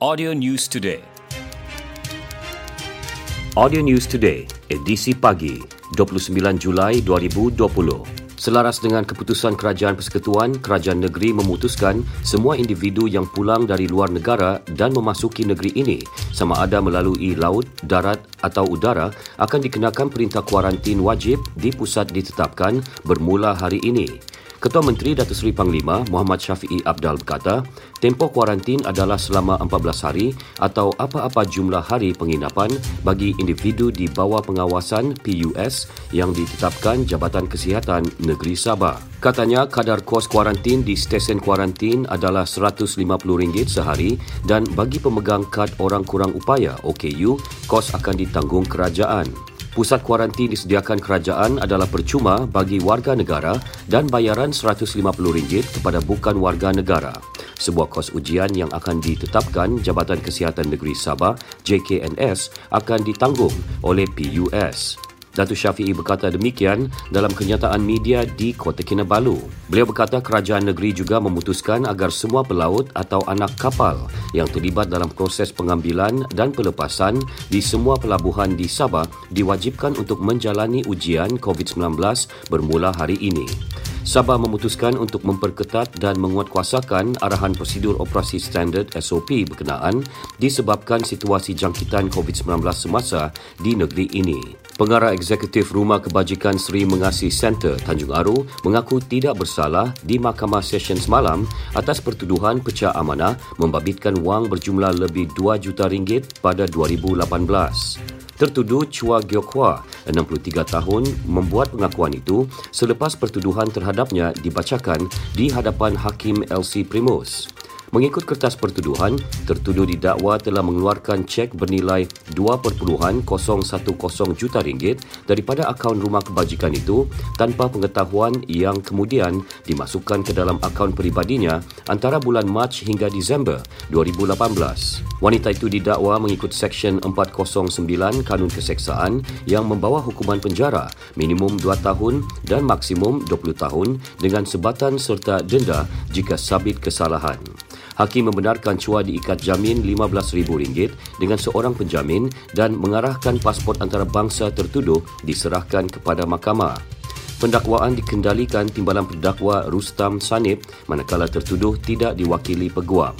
Audio News Today. Audio News Today, edisi pagi, 29 Julai 2020. Selaras dengan keputusan Kerajaan Persekutuan, Kerajaan Negeri memutuskan semua individu yang pulang dari luar negara dan memasuki negeri ini sama ada melalui laut, darat atau udara akan dikenakan perintah kuarantin wajib di pusat ditetapkan bermula hari ini. Ketua Menteri Datuk Seri Panglima Muhammad Syafiee Abdal berkata, tempoh kuarantin adalah selama 14 hari atau apa-apa jumlah hari penginapan bagi individu di bawah pengawasan PUS yang ditetapkan Jabatan Kesihatan Negeri Sabah. Katanya kadar kos kuarantin di stesen kuarantin adalah RM150 sehari dan bagi pemegang kad orang kurang upaya OKU, kos akan ditanggung kerajaan. Pusat kuarantin disediakan kerajaan adalah percuma bagi warga negara dan bayaran RM150 kepada bukan warga negara. Sebuah kos ujian yang akan ditetapkan Jabatan Kesihatan Negeri Sabah JKNS akan ditanggung oleh PUS. Datuk Syafiee berkata demikian dalam kenyataan media di Kota Kinabalu. Beliau berkata kerajaan negeri juga memutuskan agar semua pelaut atau anak kapal yang terlibat dalam proses pengambilan dan pelepasan di semua pelabuhan di Sabah diwajibkan untuk menjalani ujian COVID-19 bermula hari ini. Sabah memutuskan untuk memperketat dan menguatkuasakan arahan prosedur operasi standard SOP berkenaan disebabkan situasi jangkitan COVID-19 semasa di negeri ini. Pengarah Eksekutif Rumah Kebajikan Seri Mengasih Center Tanjung Aru mengaku tidak bersalah di Mahkamah Session semalam atas pertuduhan pecah amanah membabitkan wang berjumlah lebih 2 juta ringgit pada 2018. Tertuduh Chua Giok Hua, 63 tahun, membuat pengakuan itu selepas pertuduhan terhadapnya dibacakan di hadapan Hakim LC Primus. Mengikut kertas pertuduhan, tertuduh didakwa telah mengeluarkan cek bernilai 2.010 juta ringgit daripada akaun rumah kebajikan itu tanpa pengetahuan yang kemudian dimasukkan ke dalam akaun peribadinya antara bulan Mac hingga Disember 2018. Wanita itu didakwa mengikut Seksyen 409 Kanun Keseksaan yang membawa hukuman penjara minimum 2 tahun dan maksimum 20 tahun dengan sebatan serta denda jika sabit kesalahan. Hakim membenarkan Chua diikat jamin RM15,000 dengan seorang penjamin dan mengarahkan pasport antarabangsa tertuduh diserahkan kepada mahkamah. Pendakwaan dikendalikan timbalan pendakwa Rustam Sanib manakala tertuduh tidak diwakili peguam.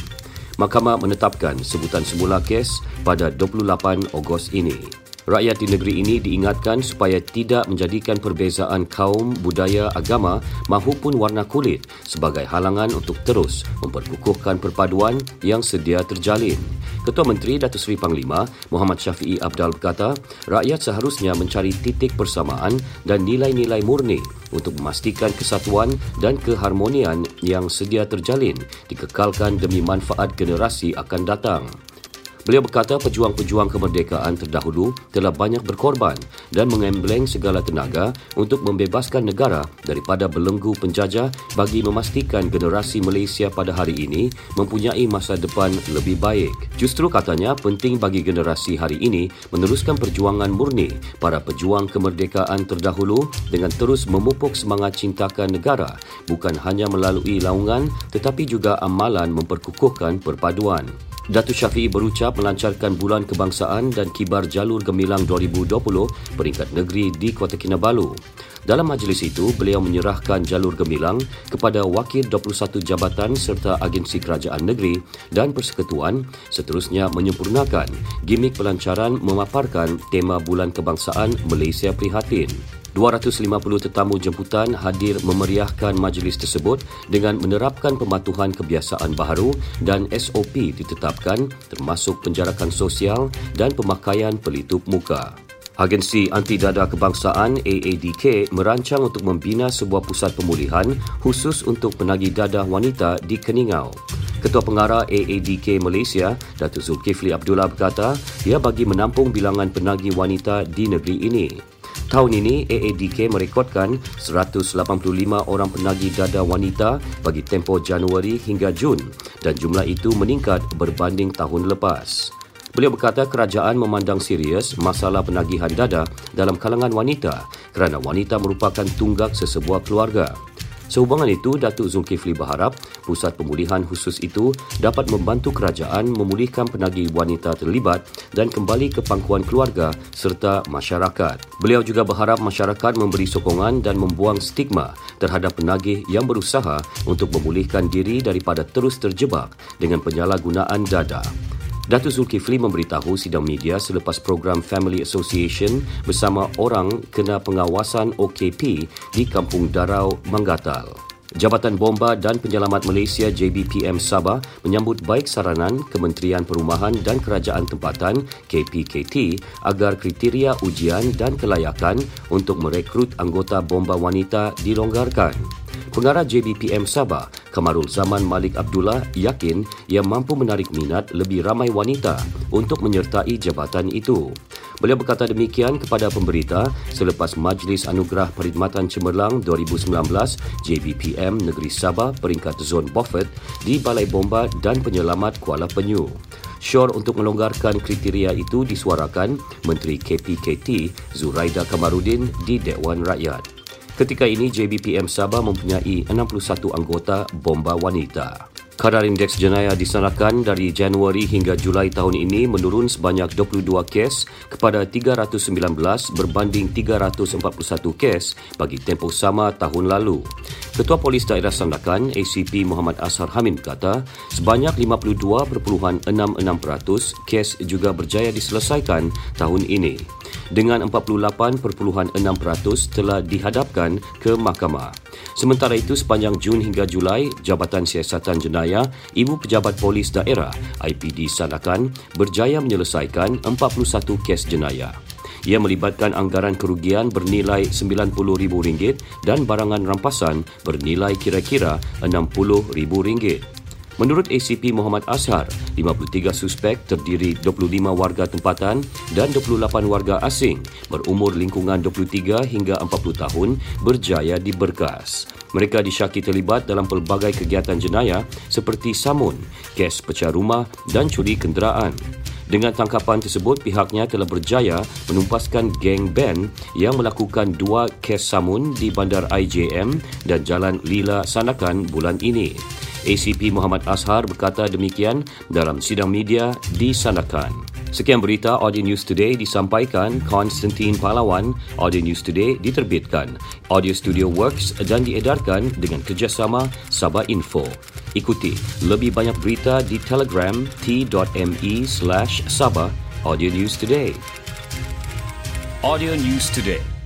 Mahkamah menetapkan sebutan semula kes pada 28 Ogos ini. Rakyat di negeri ini diingatkan supaya tidak menjadikan perbezaan kaum, budaya, agama mahupun warna kulit sebagai halangan untuk terus memperkukuhkan perpaduan yang sedia terjalin. Ketua Menteri Datuk Seri Panglima Muhammad Syafiee Abdal berkata, rakyat seharusnya mencari titik persamaan dan nilai-nilai murni untuk memastikan kesatuan dan keharmonian yang sedia terjalin dikekalkan demi manfaat generasi akan datang. Beliau berkata pejuang-pejuang kemerdekaan terdahulu telah banyak berkorban dan mengembleng segala tenaga untuk membebaskan negara daripada belenggu penjajah bagi memastikan generasi Malaysia pada hari ini mempunyai masa depan lebih baik. Justru katanya penting bagi generasi hari ini meneruskan perjuangan murni para pejuang kemerdekaan terdahulu dengan terus memupuk semangat cintakan negara bukan hanya melalui laungan tetapi juga amalan memperkukuhkan perpaduan. Datuk Syafiee berucap melancarkan Bulan Kebangsaan dan Kibar Jalur Gemilang 2020 peringkat negeri di Kota Kinabalu. Dalam majlis itu, beliau menyerahkan jalur gemilang kepada wakil 21 jabatan serta agensi kerajaan negeri dan persekutuan seterusnya menyempurnakan gimik pelancaran memaparkan tema Bulan Kebangsaan Malaysia Prihatin. 250 tetamu jemputan hadir memeriahkan majlis tersebut dengan menerapkan pematuhan kebiasaan baharu dan SOP ditetapkan termasuk penjarakan sosial dan pemakaian pelitup muka. Agensi Anti Dada Kebangsaan AADK merancang untuk membina sebuah pusat pemulihan khusus untuk penagih dadah wanita di Keningau. Ketua Pengarah AADK Malaysia, Datuk Zulkifli Abdullah berkata, ia bagi menampung bilangan penagih wanita di negeri ini. Tahun ini, AADK merekodkan 185 orang penagih dada wanita bagi tempoh Januari hingga Jun dan jumlah itu meningkat berbanding tahun lepas. Beliau berkata kerajaan memandang serius masalah penagihan dada dalam kalangan wanita kerana wanita merupakan tunggak sesebuah keluarga. Sehubungan itu, Datuk Zulkifli berharap pusat pemulihan khusus itu dapat membantu kerajaan memulihkan penagih wanita terlibat dan kembali ke pangkuan keluarga serta masyarakat. Beliau juga berharap masyarakat memberi sokongan dan membuang stigma terhadap penagih yang berusaha untuk memulihkan diri daripada terus terjebak dengan penyalahgunaan dada. Datuk Zulkifli memberitahu sidang media selepas program Family Association bersama orang kena pengawasan OKP di Kampung Darau, Manggatal. Jabatan Bomba dan Penyelamat Malaysia JBPM Sabah menyambut baik saranan Kementerian Perumahan dan Kerajaan Tempatan KPKT agar kriteria ujian dan kelayakan untuk merekrut anggota bomba wanita dilonggarkan. Pengarah JBPM Sabah, Kamarul Zaman Malik Abdullah yakin ia mampu menarik minat lebih ramai wanita untuk menyertai jabatan itu. Beliau berkata demikian kepada pemberita selepas Majlis Anugerah Perkhidmatan Cemerlang 2019 JBPM Negeri Sabah peringkat Zon Beaufort di Balai Bomba dan Penyelamat Kuala Penyu. Syur untuk melonggarkan kriteria itu disuarakan Menteri KPKT Zuraida Kamarudin di Dewan Rakyat. Ketika ini JBPM Sabah mempunyai 61 anggota bomba wanita. Kadar indeks jenayah disanakan dari Januari hingga Julai tahun ini menurun sebanyak 22 kes kepada 319 berbanding 341 kes bagi tempoh sama tahun lalu. Ketua Polis Daerah Sandakan, ACP Muhammad Ashar Hamid berkata, sebanyak 52.66% kes juga berjaya diselesaikan tahun ini. Dengan 48.6% telah dihadapkan ke mahkamah. Sementara itu, sepanjang Jun hingga Julai, Jabatan Siasatan Jenayah Ibu Pejabat Polis Daerah IPD Sanakan berjaya menyelesaikan 41 kes jenayah. Ia melibatkan anggaran kerugian bernilai RM90,000 dan barangan rampasan bernilai kira-kira RM60,000. Menurut ACP Muhammad Ashar, 53 suspek terdiri 25 warga tempatan dan 28 warga asing berumur lingkungan 23 hingga 40 tahun berjaya diberkas. Mereka disyaki terlibat dalam pelbagai kegiatan jenayah seperti samun, kes pecah rumah dan curi kenderaan. Dengan tangkapan tersebut, pihaknya telah berjaya menumpaskan geng band yang melakukan dua kes samun di bandar IJM dan Jalan Lila Sanakan bulan ini. ACP Muhammad Ashar berkata demikian dalam sidang media di Sanakan. Sekian berita Audio News Today disampaikan Konstantin Palawan. Audio News Today diterbitkan Audio Studio Works dan diedarkan dengan kerjasama Sabah Info. Ikuti lebih banyak berita di Telegram t.me slash Sabah Audio News Today. Audio News Today.